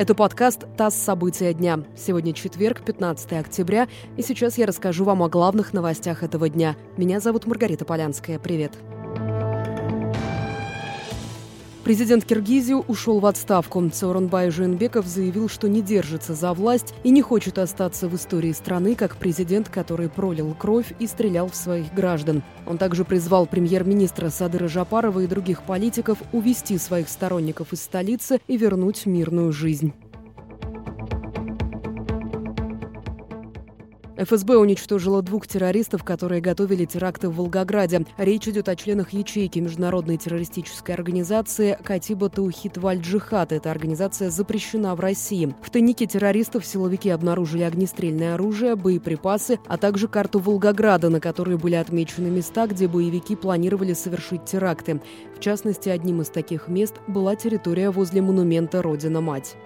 Это подкаст «ТАСС. События дня». Сегодня четверг, 15 октября, и сейчас я расскажу вам о главных новостях этого дня. Меня зовут Маргарита Полянская. Привет. Привет. Президент Киргизии ушел в отставку. Сооронбай Жиенбеков заявил, что не держится за власть и не хочет остаться в истории страны как президент, который пролил кровь и стрелял в своих граждан. Он также призвал премьер-министра Садыра Жапарова и других политиков увести своих сторонников из столицы и вернуть мирную жизнь. ФСБ уничтожила двух террористов, которые готовили теракты в Волгограде. Речь идет о членах ячейки международной террористической организации Катиба Таухит Валь Джихад. Эта организация запрещена в России. В тайнике террористов силовики обнаружили огнестрельное оружие, боеприпасы, а также карту Волгограда, на которой были отмечены места, где боевики планировали совершить теракты. В частности, одним из таких мест была территория возле монумента «Родина-мать».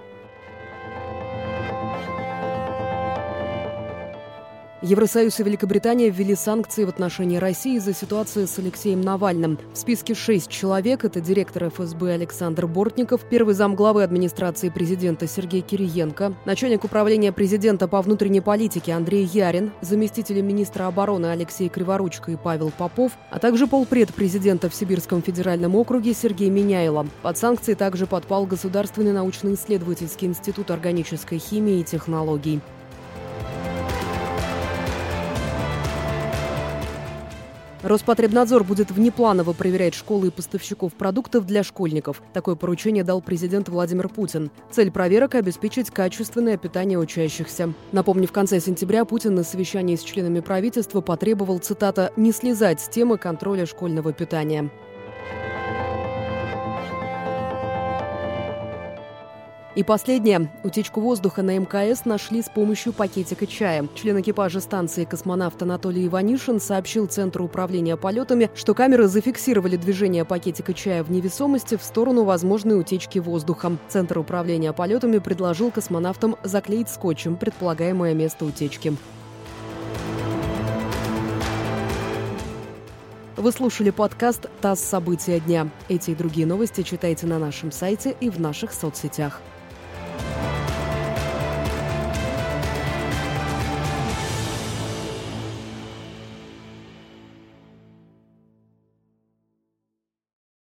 Евросоюз и Великобритания ввели санкции в отношении России из-за ситуации с Алексеем Навальным. В списке шесть человек – это директор ФСБ Александр Бортников, первый замглавы администрации президента Сергей Кириенко, начальник управления президента по внутренней политике Андрей Ярин, заместители министра обороны Алексей Криворучко и Павел Попов, а также полпред президента в Сибирском федеральном округе Сергей Меняйло. Под санкции также подпал Государственный научно-исследовательский институт органической химии и технологий. Роспотребнадзор будет внепланово проверять школы и поставщиков продуктов для школьников. Такое поручение дал президент Владимир Путин. Цель проверок – обеспечить качественное питание учащихся. Напомню, в конце сентября Путин на совещании с членами правительства потребовал, цитата, «не слезать с темы контроля школьного питания». И последнее. Утечку воздуха на МКС нашли с помощью пакетика чая. Член экипажа станции космонавт Анатолий Иванишин сообщил Центру управления полетами, что камеры зафиксировали движение пакетика чая в невесомости в сторону возможной утечки воздуха. Центр управления полетами предложил космонавтам заклеить скотчем предполагаемое место утечки. Вы слушали подкаст «ТАСС. События дня». Эти и другие новости читайте на нашем сайте и в наших соцсетях.